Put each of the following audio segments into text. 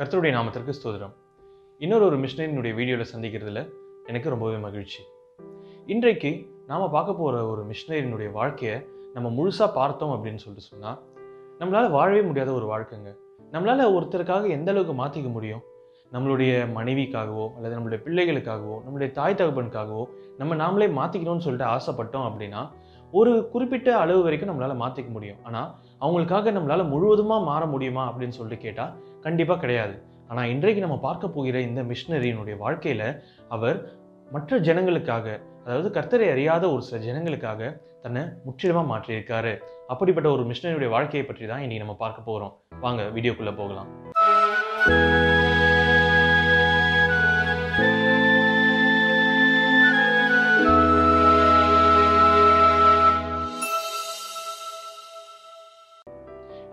கர்த்தருடைய நாமத்திற்கு ஸ்தோதிரம் இன்னொரு ஒரு மிஷினரினுடைய வீடியோவில் சந்திக்கிறதுல எனக்கு ரொம்பவே மகிழ்ச்சி. இன்றைக்கு நாம் பார்க்க போகிற ஒரு மிஷினரினுடைய வாழ்க்கையை நம்ம முழுசாக பார்த்தோம் அப்படின்னு சொல்லிட்டு சொன்னால் நம்மளால் வாழவே முடியாத ஒரு வாழ்க்கைங்க. நம்மளால் ஒருத்தருக்காக எந்த அளவுக்கு மாற்றிக்க முடியும்? நம்மளுடைய மனைவிக்காகவோ அல்லது நம்மளுடைய பிள்ளைகளுக்காகவோ நம்மளுடைய தாய் தகப்பனுக்காகவோ நம்ம நாமளே மாற்றிக்கணும்னு சொல்லிட்டு ஆசைப்பட்டோம் அப்படின்னா ஒரு குறிப்பிட்ட அளவு வரைக்கும் நம்மளால் மாற்றிக்க முடியும். ஆனால் அவங்களுக்காக நம்மளால் முழுவதுமாக மாற முடியுமா அப்படின்னு சொல்லிட்டு கேட்டால் கண்டிப்பாக கிடையாது. ஆனால் இன்றைக்கு நம்ம பார்க்க போகிற இந்த மிஷினரியினுடைய வாழ்க்கையில் அவர் மற்ற ஜனங்களுக்காக அதாவது கர்த்தரை அறியாத ஒரு சில ஜனங்களுக்காக தன்னை முற்றிலுமாக மாற்றியிருக்காரு. அப்படிப்பட்ட ஒரு மிஷினரியுடைய வாழ்க்கையை பற்றி தான் இன்றைக்கி நம்ம பார்க்க போகிறோம் வாங்க வீடியோக்குள்ளே போகலாம்.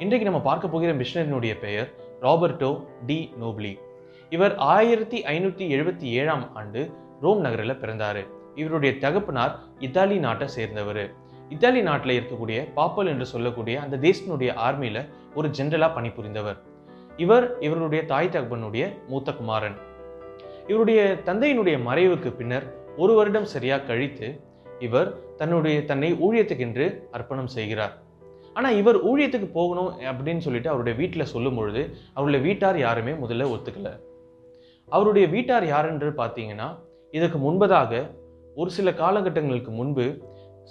இன்றைக்கு நம்ம பார்க்க போகிற மிஷினரினுடைய பெயர் ராபர்டோ டி நோப்லி இவர் ஆயிரத்தி ஐநூற்றி எழுபத்தி ஏழாம் ஆண்டு ரோம் நகரில் பிறந்தார். இவருடைய தகப்பனார் இத்தாலி நாட்டை சேர்ந்தவர். இத்தாலி நாட்டில் இருக்கக்கூடிய பாப்பல் என்று சொல்லக்கூடிய அந்த தேசத்தினுடைய ஆர்மியில் ஒரு ஜென்ரலாக பணிபுரிந்தவர். இவர் இவருடைய தாய் தகப்பனுடைய மூத்த குமாரன். இவருடைய தந்தையினுடைய மறைவுக்கு பின்னர் ஒரு வருடம் சரியாக கழித்து இவர் தன்னுடைய தன்னை ஊழியத்துக்கென்று அர்ப்பணம் செய்கிறார். ஆனால் இவர் ஊழியத்துக்கு போகணும் அப்படின்னு சொல்லிட்டு அவருடைய வீட்டில் சொல்லும் பொழுது அவருடைய வீட்டார் யாருமே முதல்ல ஒத்துக்கல. அவருடைய வீட்டார் யாருன்று பார்த்தீங்கன்னா இதுக்கு முன்பதாக ஒரு சில காலகட்டங்களுக்கு முன்பு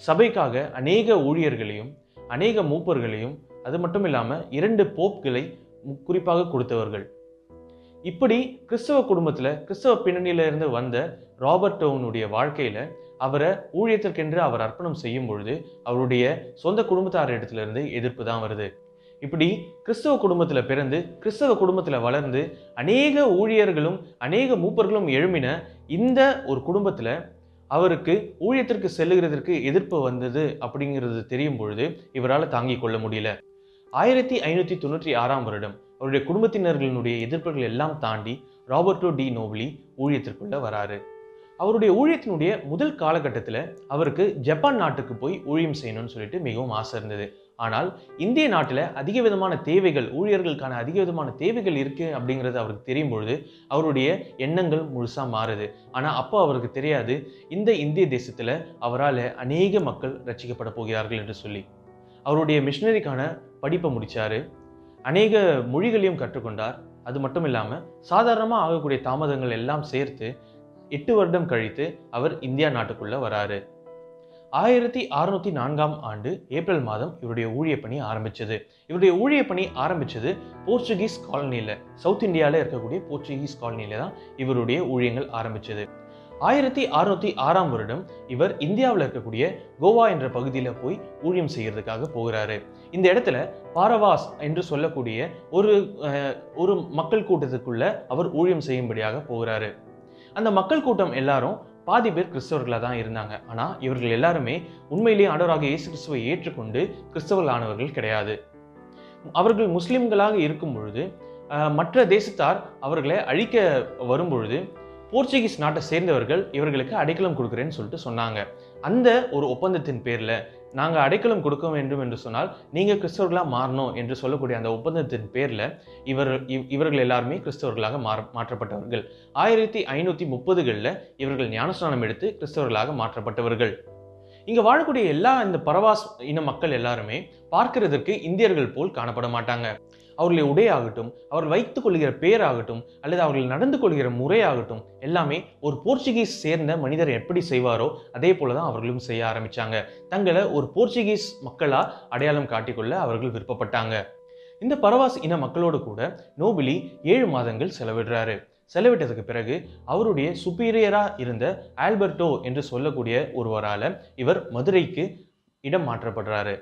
சபைக்காக அநேக ஊழியர்களையும் அநேக மூப்பர்களையும் அது மட்டும் இல்லாமல் இரண்டு போப்களை குறிப்பாக கொடுத்தவர்கள். இப்படி கிறிஸ்தவ குடும்பத்தில் கிறிஸ்தவ பின்னணியிலிருந்து வந்த ராபர்ட் டவுனுடைய வாழ்க்கையில் அவரை ஊழியத்திற்கென்று அவர் அர்ப்பணம் செய்யும் பொழுது அவருடைய சொந்த குடும்பத்தார் இடத்துல இருந்து எதிர்ப்பு தான் வருது. இப்படி கிறிஸ்தவ குடும்பத்தில் பிறந்து கிறிஸ்தவ குடும்பத்தில் வளர்ந்து அநேக ஊழியர்களும் அநேக மூப்பர்களும் எழுமின இந்த ஒரு குடும்பத்தில் அவருக்கு ஊழியத்திற்கு செல்லுகிறதற்கு எதிர்ப்பு வந்தது அப்படிங்கிறது தெரியும் பொழுது இவரால் தாங்கிக் கொள்ள முடியல. ஆயிரத்தி ஐநூற்றி தொண்ணூற்றி ஆறாம் வருடம் அவருடைய குடும்பத்தினர்களினுடைய எதிர்ப்புகள் எல்லாம் தாண்டி ராபர்டோ டி நோவ்லி ஊழியத்திற்குள்ள வராரு. அவருடைய ஊழியத்தினுடைய முதல் காலகட்டத்தில் அவருக்கு ஜப்பான் நாட்டுக்கு போய் ஊழியம் செய்யணும்னு சொல்லிட்டு மிகவும் ஆசை இருந்தது. ஆனால் இந்திய நாட்டில் அதிக விதமான தேவைகள் ஊழியர்களுக்கான அதிக விதமான தேவைகள் இருக்குது அப்படிங்கிறது அவருக்கு தெரியும் பொழுது அவருடைய எண்ணங்கள் முழுசாக மாறுது. ஆனால் அப்போ அவருக்கு தெரியாது இந்த இந்திய தேசத்தில் அவரால் அநேக மக்கள் ரசிக்கப்பட போகிறார்கள் என்று சொல்லி. அவருடைய மிஷினரிக்கான படிப்பை முடித்தார் அநேக மொழிகளையும் கற்றுக்கொண்டார். அது மட்டும் இல்லாமல் சாதாரணமாக ஆகக்கூடிய தாமதங்கள் எல்லாம் சேர்த்து எட்டு வருடம் கழித்து அவர் இந்தியா நாட்டுக்குள்ள வராரு. ஆயிரத்தி அறுநூத்தி நான்காம் ஆண்டு ஏப்ரல் மாதம் இவருடைய ஊழிய பணி ஆரம்பிச்சது. இவருடைய ஊழிய பணி ஆரம்பிச்சது போர்ச்சுகீஸ் காலனியில சவுத் இந்தியாவில் இருக்கக்கூடிய போர்ச்சுகீஸ் காலனியில தான் இவருடைய ஊழியங்கள் ஆரம்பிச்சது. ஆயிரத்தி அறுநூத்தி ஆறாம் வருடம் இவர் இந்தியாவில் இருக்கக்கூடிய கோவா என்ற பகுதியில் போய் ஊழியம் செய்யறதுக்காக போகிறாரு. இந்த இடத்துல பாரவாஸ் என்று சொல்லக்கூடிய ஒரு ஒரு மக்கள் கூட்டத்துக்குள்ள அவர் ஊழியம் செய்யும்படியாக போகிறாரு. அந்த மக்கள் கூட்டம் எல்லாரும் பாதி பேர் கிறிஸ்தவர்களாக தான் இருந்தாங்க. ஆனால் இவர்கள் எல்லாருமே உண்மையிலேயே ஆண்டவராக இயேசு கிறிஸ்துவை ஏற்றுக்கொண்டு கிறிஸ்தவர்களானவர்கள் கிடையாது. அவர்கள் முஸ்லிம்களாக இருக்கும் பொழுது மற்ற தேசத்தார் அவர்களை அழிக்க வரும் பொழுது போர்ச்சுகீஸ் நாட்டை சேர்ந்தவர்கள் இவர்களுக்கு அடைக்கலம் கொடுக்குறேன்னு சொல்லிட்டு சொன்னாங்க. அந்த ஒரு ஒப்பந்தத்தின் பேரில் நாங்கள் அடைக்கலம் கொடுக்க வேண்டும் என்று சொன்னால் நீங்கள் கிறிஸ்தவர்களாக மாறணும் என்று சொல்லக்கூடிய அந்த ஒப்பந்தத்தின் பேரில் இவர் இவர்கள் எல்லாருமே கிறிஸ்தவர்களாக மாற மாற்றப்பட்டவர்கள். ஆயிரத்தி ஐநூற்றி முப்பதுகளில் இவர்கள் ஞானஸ்நானம் எடுத்து கிறிஸ்தவர்களாக மாற்றப்பட்டவர்கள். இங்கே வாழக்கூடிய எல்லா இந்த பரவாஸ் இன மக்கள் எல்லாருமே பார்க்கிறதற்கு இந்தியர்கள் போல் காணப்பட மாட்டாங்க. அவர்களுடைய உடையாகட்டும் அவர்கள் வைத்துக் கொள்கிற பேராகட்டும் அல்லது அவர்கள் நடந்து கொள்கிற முறையாகட்டும் எல்லாமே ஒரு போர்ச்சுகீஸ் சேர்ந்த மனிதர் எப்படி செய்வாரோ அதே போல தான் அவர்களும் செய்ய ஆரம்பிச்சாங்க. தங்களை ஒரு போர்ச்சுகீஸ் மக்களாக அடையாளம் காட்டிக்கொள்ள அவர்கள் விருப்பப்பட்டாங்க. இந்த பரவாஸ் இன மக்களோடு கூட நோபிலி ஏழு மாதங்கள் செலவிடுறாரு. செலவிட்டதுக்கு பிறகு அவருடைய சுப்பீரியரா இருந்த ஆல்பர்டோ என்று சொல்லக்கூடிய ஒருவரால் இவர் மதுரைக்கு இடம் மாற்றப்படுறாரு.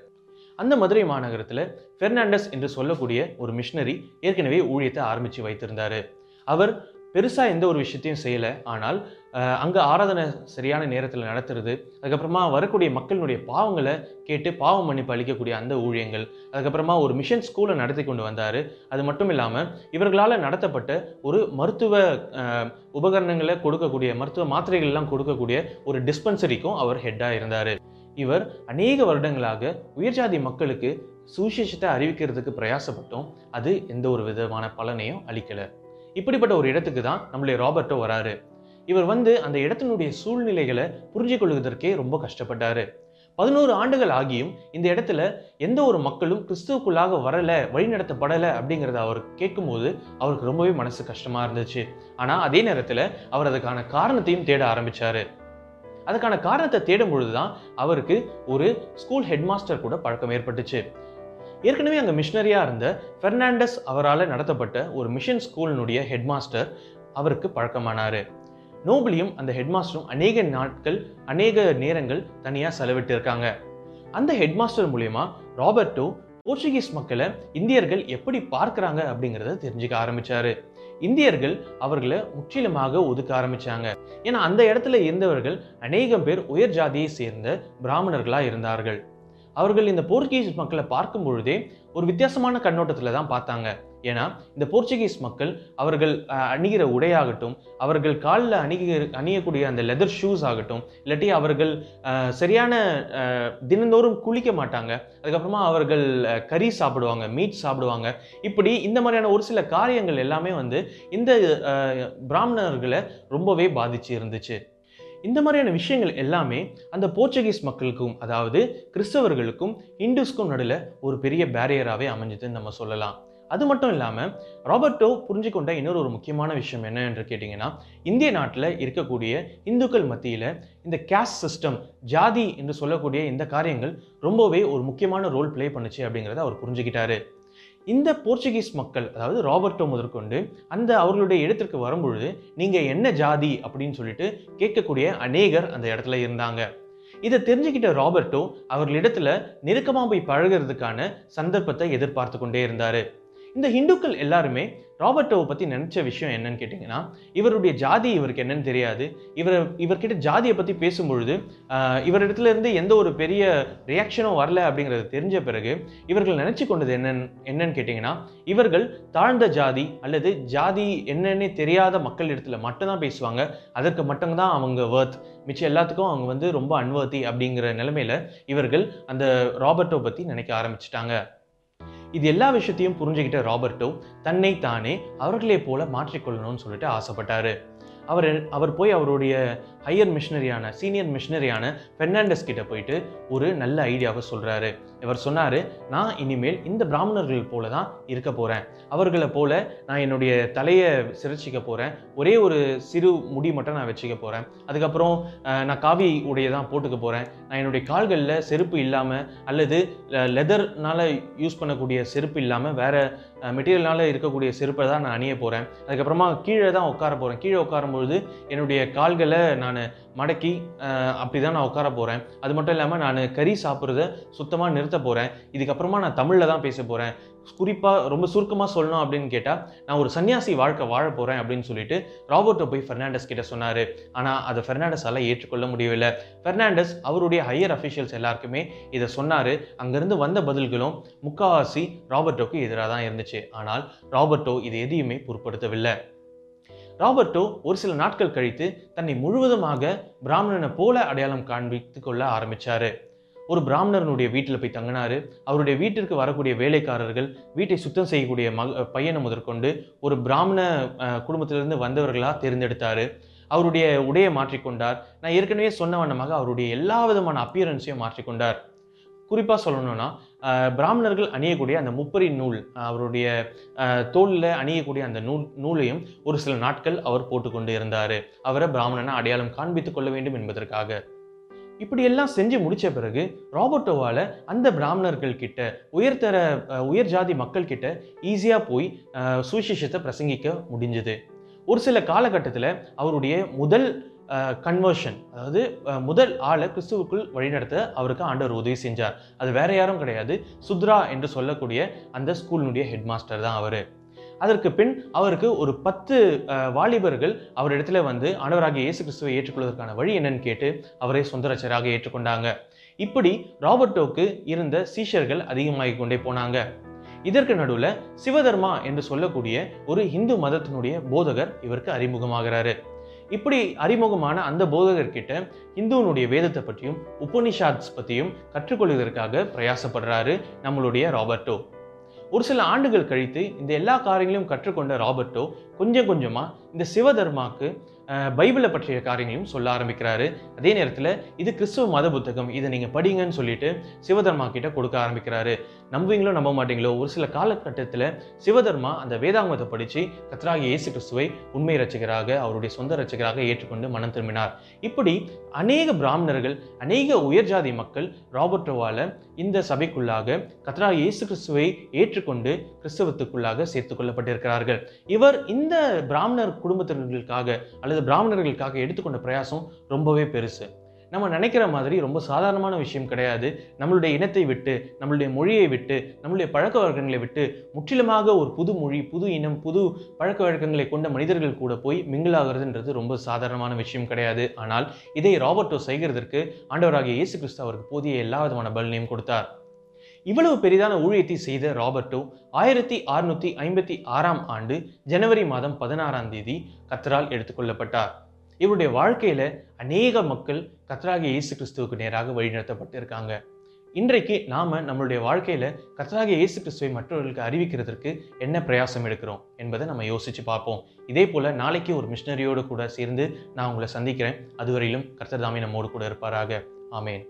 அந்த மதுரை மாநகரத்தில் பெர்னாண்டஸ் என்று சொல்லக்கூடிய ஒரு மிஷினரி ஏற்கனவே ஊழியத்தை ஆரம்பித்து வைத்திருந்தார். அவர் பெருசாக எந்த ஒரு விஷயத்தையும் செய்யலை. ஆனால் அங்கே ஆராதனை சரியான நேரத்தில் நடத்துறது அதுக்கப்புறமா வரக்கூடிய மக்களினுடைய பாவங்களை கேட்டு பாவம் மன்னிப்பு அளிக்கக்கூடிய அந்த ஊழியங்கள் அதுக்கப்புறமா ஒரு மிஷன் ஸ்கூலை நடத்தி கொண்டு வந்தார். அது மட்டும் இல்லாமல் இவர்களால் நடத்தப்பட்ட ஒரு மருத்துவ உபகரணங்களை கொடுக்கக்கூடிய மருத்துவ மாத்திரைகள்லாம் கொடுக்கக்கூடிய ஒரு டிஸ்பென்சரிக்கும் அவர் ஹெட்டாக இருந்தார். இவர் அநேக வருடங்களாக உயர்ஜாதி மக்களுக்கு சுவிசேஷத்தை அறிவிக்கிறதுக்கு பிரயாசப்பட்டும் அது எந்த ஒரு விதமான பலனையும் அளிக்கலை. இப்படிப்பட்ட ஒரு இடத்துக்கு தான் நம்மளுடைய ராபர்ட்டோ வராரு. இவர் வந்து அந்த இடத்தினுடைய சூழ்நிலைகளை புரிஞ்சு கொள்வதற்கே ரொம்ப கஷ்டப்பட்டாரு. பதினோரு ஆண்டுகள் ஆகியும் இந்த இடத்துல எந்த ஒரு மக்களும் கிறிஸ்துவுக்குள்ளாக வரல வழிநடத்தப்படலை அப்படிங்கிறத அவர் கேட்கும்போது அவருக்கு ரொம்பவே மனசு கஷ்டமா இருந்துச்சு. ஆனா அதே நேரத்துல அவர் அதுக்கான காரணத்தையும் தேட ஆரம்பிச்சாரு. அதுக்கான காரணத்தை தேடும் பொழுதுதான் அவருக்கு ஒரு ஸ்கூல் ஹெட்மாஸ்டர் கூட பழக்கம் ஏற்பட்டுச்சு. ஏற்கனவே அங்கே மிஷினரியாக இருந்த ஃபெர்னாண்டஸ் அவரால் நடத்தப்பட்ட ஒரு மிஷன் ஸ்கூலினுடைய ஹெட்மாஸ்டர் அவருக்கு பழக்கமானாரு. நோபலியும் அந்த ஹெட்மாஸ்டரும் அநேக நாட்கள் அநேக நேரங்கள் தனியாக செலவிட்டு இருக்காங்க அந்த ஹெட்மாஸ்டர் மூலயமா ராபர்ட்டோ போர்ச்சுகீஸ் மக்களை இந்தியர்கள் எப்படி பார்க்குறாங்க அப்படிங்கிறத தெரிஞ்சுக்க ஆரம்பிச்சாரு. இந்தியர்கள் அவர்களை முற்றிலுமாக ஒதுக்க ஆரம்பிச்சாங்க. ஏன்னா அந்த இடத்துல இருந்தவர்கள் அநேகம் பேர் உயர் ஜாதியை சேர்ந்த பிராமணர்களாக இருந்தார்கள். அவர்கள் இந்த போர்ச்சுகீஸ் மக்களை பார்க்கும் பொழுதே ஒரு வித்தியாசமான கண்ணோட்டத்தில் தான் பார்த்தாங்க. ஏன்னா இந்த போர்ச்சுகீஸ் மக்கள் அவர்கள் அணிகிற உடையாகட்டும் அவர்கள் காலில் அணிகிற அணியக்கூடிய அந்த லெதர் ஷூஸ் ஆகட்டும் இல்லாட்டி அவர்கள் சரியான தினந்தோறும் குளிக்க மாட்டாங்க. அதுக்கப்புறமா அவர்கள் கறி சாப்பிடுவாங்க மீட் சாப்பிடுவாங்க. இப்படி இந்த மாதிரியான ஒரு சில காரியங்கள் எல்லாமே வந்து இந்த பிராமணர்களை ரொம்பவே பாதிச்சு இருந்துச்சு. இந்த மாதிரியான விஷயங்கள் எல்லாமே அந்த போர்ச்சுகீஸ் மக்களுக்கும் அதாவது கிறிஸ்தவர்களுக்கும் இந்துஸ்க்கும் நடுவில் ஒரு பெரிய பேரியராகவே அமைஞ்சதுன்னு நம்ம சொல்லலாம். அது மட்டும் இல்லாமல் ராபர்ட்டோ புரிஞ்சுக்கொண்ட இன்னொரு ஒரு முக்கியமான விஷயம் என்ன என்று கேட்டிங்கன்னா இந்திய நாட்டில் இருக்கக்கூடிய இந்துக்கள் மத்தியில் இந்த கேஸ்ட் சிஸ்டம் ஜாதி என்று சொல்லக்கூடிய இந்த காரியங்கள் ரொம்பவே ஒரு முக்கியமான ரோல் ப்ளே பண்ணுச்சு அப்படிங்கிறத அவர் புரிஞ்சுக்கிட்டாரு. இந்த போர்ச்சுகீஸ் மக்கள் அதாவது ராபர்ட்டோ முதற்கொண்டு அந்த அவர்களுடைய இடத்திற்கு வரும்பொழுது நீங்கள் என்ன ஜாதி அப்படின்னு சொல்லிட்டு கேட்கக்கூடிய அநேகர் அந்த இடத்துல இருந்தாங்க. இதை தெரிஞ்சுக்கிட்ட ராபர்ட்டோ அவர்களிடத்துல நெருக்கமாக போய் பழகுறதுக்கான சந்தர்ப்பத்தை எதிர்பார்த்து கொண்டே இருந்தாரு. இந்த ஹிந்துக்கள் எல்லாருமே ராபர்ட்டோவை பற்றி நினச்ச விஷயம் என்னன்னு கேட்டிங்கன்னா இவருடைய ஜாதி இவருக்கு என்னன்னு தெரியாது. இவர் இவர்கிட்ட ஜாதியை பற்றி பேசும்பொழுது இவரிடத்துலேருந்து எந்த ஒரு பெரிய ரியாக்ஷனும் வரல அப்படிங்கிறது தெரிஞ்ச பிறகு இவர்கள் நினச்சி கொண்டது என்னன்னு என்னன்னு கேட்டிங்கன்னா இவர்கள் தாழ்ந்த ஜாதி அல்லது ஜாதி என்னன்னே தெரியாத மக்கள் இடத்துல மட்டும்தான் பேசுவாங்க. அதற்கு மட்டும்தான் அவங்க வேர்த் மிச்சம் எல்லாத்துக்கும் அவங்க வந்து ரொம்ப அன்வர்த்தி அப்படிங்கிற நிலைமையில இவர்கள் அந்த ராபர்ட்டோ பற்றி நினைக்க ஆரம்பிச்சிட்டாங்க. இது எல்லா விஷயத்தையும் புரிஞ்சுக்கிட்ட ராபர்ட்டோ தன்னை தானே அவர்களே போல மாற்றிக்கொள்ளணும்னு சொல்லிட்டு ஆசைப்பட்டாரு. அவர் அவர் போய் அவருடைய ஹையர் மிஷினரியான சீனியர் மிஷினரியான பெர்னாண்டஸ் கிட்ட போயிட்டு ஒரு நல்ல ஐடியாவை சொல்கிறாரு இவர் சொன்னார் நான் இனிமேல் இந்த பிராமணர்கள் போல தான் இருக்க போகிறேன் அவர்களை போல நான் என்னுடைய தலையை சிரைச்சிக்க போகிறேன் ஒரே ஒரு சிறு முடி மட்டும் நான் வச்சுக்க போகிறேன் அதுக்கப்புறம் நான் காவி உடைய தான் போட்டுக்க போகிறேன் நான் என்னுடைய கால்களில் செருப்பு இல்லாமல் அல்லது லெதர்னால யூஸ் பண்ணக்கூடிய செருப்பு இல்லாமல் வேறு மெட்டீரியல்னால இருக்கக்கூடிய செருப்பை தான் நான் அணிய போகிறேன் அதுக்கப்புறமா கீழே தான் உட்கார போகிறேன் கீழே உட்காரும்பொழுது என்னுடைய கால்களை நான் மடக்கி அப்படி தான் நான் உட்கார போகிறேன் அது மட்டும் இல்லாமல் நான் கறி சாப்பிட்றத சுத்தமாக நிறுத்த போகிறேன் இதுக்கப்புறமா நான் தமிழில் தான் பேச போகிறேன் குறிப்பாக ரொம்ப சுருக்கமாக சொல்லணும் அப்படின்னு கேட்டால் நான் ஒரு சன்னியாசி வாழ்க்கை வாழ போகிறேன் அப்படின்னு சொல்லிட்டு ராபர்ட்டோ போய் ஃபெர்னாண்டஸ் கிட்ட சொன்னார். ஆனால் அதை ஃபெர்னாண்டஸால் ஏற்றுக்கொள்ள முடியவில்லை. ஃபெர்னாண்டஸ் அவருடைய ஹையர் அஃபிஷியல்ஸ் எல்லாருக்குமே இதை சொன்னார். அங்கேருந்து வந்த பதில்களும் முக்காவாசி ராபர்ட்டோக்கு எதிராக தான் இருந்துச்சு. ஆனால் ராபர்ட்டோ இது எதையுமே பொருட்படுத்தவில்லை. ராபர்ட்டோ ஒரு சில நாட்கள் கழித்து தன்னை முழுவதுமாக பிராமணனை போல அடையாளம் காண்பித்து கொள்ள ஆரம்பிச்சாரு. ஒரு பிராமணனுடைய வீட்டில் போய் தங்கினாரு. அவருடைய வீட்டிற்கு வரக்கூடிய வேலைக்காரர்கள் வீட்டை சுத்தம் செய்யக்கூடிய மக பையனை முதற்கொண்டு ஒரு பிராமண குடும்பத்திலிருந்து வந்தவர்களாக தேர்ந்தெடுத்தாரு. அவருடைய உடையை மாற்றிக்கொண்டார். நான் ஏற்கனவே சொன்ன வண்ணமாக அவருடைய எல்லா விதமான அப்பியரன்ஸையும் மாற்றிக்கொண்டார். குறிப்பாக சொல்லணும்னா பிராமணர்கள் அணியக்கூடிய அந்த முப்பரி நூல் அவருடைய தோலில் அணியக்கூடிய அந்த நூல் நூலையும் ஒரு சில நாட்கள் அவர் போட்டுக்கொண்டு இருந்தார். அவரை பிராமணனை அடையாளம் காண்பித்துக் கொள்ள வேண்டும் என்பதற்காக. இப்படியெல்லாம் செஞ்சு முடிச்ச பிறகு ராபர்ட்டோவால் அந்த பிராமணர்கள் கிட்ட உயர்தர உயர் ஜாதி மக்கள் கிட்ட ஈஸியா போய் சுவிசேஷத்தை பிரசங்கிக்க முடிஞ்சது. ஒரு சில காலகட்டத்தில் அவருடைய முதல் கன்வர்ஷன் அதாவது முதல் ஆளை கிறிஸ்துவுக்குள் வழிநடத்த அவருக்கு ஆண்டவர் உதவி செஞ்சார். அது வேற யாரும் கிடையாது. சுத்ரா என்று சொல்லக்கூடிய அந்த ஸ்கூலினுடைய ஹெட் மாஸ்டர் தான் அவர். அதற்கு பின் அவருக்கு ஒரு பத்து வாலிபர்கள் அவரிடத்துல வந்து ஆண்டவராகிய இயேசு கிறிஸ்துவை ஏற்றுக்கொள்வதற்கான வழி என்னன்னு கேட்டு அவரை சொந்த ஏற்றுக்கொண்டாங்க. இப்படி ராபர்டோக்கு இருந்த சீஷர்கள் அதிகமாகிக் கொண்டே போனாங்க. இதற்கு நடுவில் சிவதர்மா என்று சொல்லக்கூடிய ஒரு இந்து மதத்தினுடைய போதகர் இவருக்கு அறிமுகமாகிறாரு. இப்படி அறிமுகமான அந்த போதகர்கிட்ட இந்துவனுடைய வேதத்தை பற்றியும் உபனிஷாத்ஸ் பற்றியும் கற்றுக்கொள்வதற்காக பிரயாசப்படுறாரு நம்மளுடைய ராபர்ட்டோ. ஒரு சில ஆண்டுகள் கழித்து இந்த எல்லா காரியங்களையும் கற்றுக்கொண்ட ராபர்ட்டோ கொஞ்சம் கொஞ்சமாக இந்த சிவதர்மாக்கு பைபிளை பற்றிய காரியங்களையும் சொல்ல ஆரம்பிக்கிறாரு. அதே நேரத்தில் இது கிறிஸ்துவ மத புத்தகம். இதை நீங்கள் படிங்கன்னு சொல்லிட்டு சிவதர்மா கிட்ட கொடுக்க ஆரம்பிக்கிறாரு. நம்புவீங்களோ நம்ப மாட்டீங்களோ ஒரு சில காலகட்டத்தில் சிவதர்மா அந்த வேதாங்கத்தை படித்து கர்த்தராகிய இயேசு கிறிஸ்துவை உண்மை ரசிகராக அவருடைய சொந்த ரசிகராக ஏற்றுக்கொண்டு மனம் திரும்பினார். இப்படி அநேக பிராமணர்கள் அநேக உயர்ஜாதி மக்கள் ராபர்ட்டோவால இந்த சபைக்குள்ளாக கர்த்தராகிய இயேசு கிறிஸ்துவை ஏற்றுக்கொண்டு கிறிஸ்தவத்துக்குள்ளாக சேர்த்து கொள்ளப்பட்டிருக்கிறார்கள். இவர் இந்த பிராமணர் குடும்பத்தினர்களுக்காக அல்லது பிராமணர்களுக்காக எடுத்துக்கொண்ட பிரயாசம் ரொம்பவே பெருசு. நம்ம நினைக்கிற மாதிரி ரொம்ப சாதாரணமான விஷயம் கிடையாது. நம்மளுடைய இனத்தை விட்டு நம்மளுடைய மொழியை விட்டு நம்மளுடைய பழக்க வழக்கங்களை விட்டு முற்றிலுமாக ஒரு புது மொழி புது இனம் புது பழக்க வழக்கங்களை கொண்ட மனிதர்கள் கூட போய் மிங்கிளாகிறதுன்றது ரொம்ப சாதாரணமான விஷயம் கிடையாது. ஆனால் இதை ராபர்ட்டோ செய்கிறதற்கு ஆண்டவராகிய இயேசு கிறிஸ்து அவருக்கு போதிய எல்லா விதமான பலனையும் கொடுத்தார். இவ்வளவு பெரிதான ஊழியத்தை செய்த ராபர்ட்டோ ஆயிரத்தி அறுநூத்தி ஐம்பத்தி ஆறாம் ஆண்டு ஜனவரி மாதம் பதினாறாம் தேதி கத்தரால் எடுத்துக்கொள்ளப்பட்டார் இவருடைய வாழ்க்கையில அநேக மக்கள் கத்தராகிய இயேசு கிறிஸ்துவுக்கு நேராக வழிநடத்தப்பட்டிருக்காங்க. இன்றைக்கு நாம நம்மளுடைய வாழ்க்கையில கத்தராகிய இயேசு கிறிஸ்துவை மற்றவர்களுக்கு அறிவிக்கிறதுக்கு என்ன பிரயாசம் எடுக்கிறோம் என்பதை நம்ம யோசிச்சு பார்ப்போம். இதே போல நாளைக்கு ஒரு மிஷினரியோடு கூட சேர்ந்து நான் உங்களை சந்திக்கிறேன். அதுவரையிலும் கர்த்தர் தாமே நம்மோடு கூட இருப்பாராக. ஆமேன்.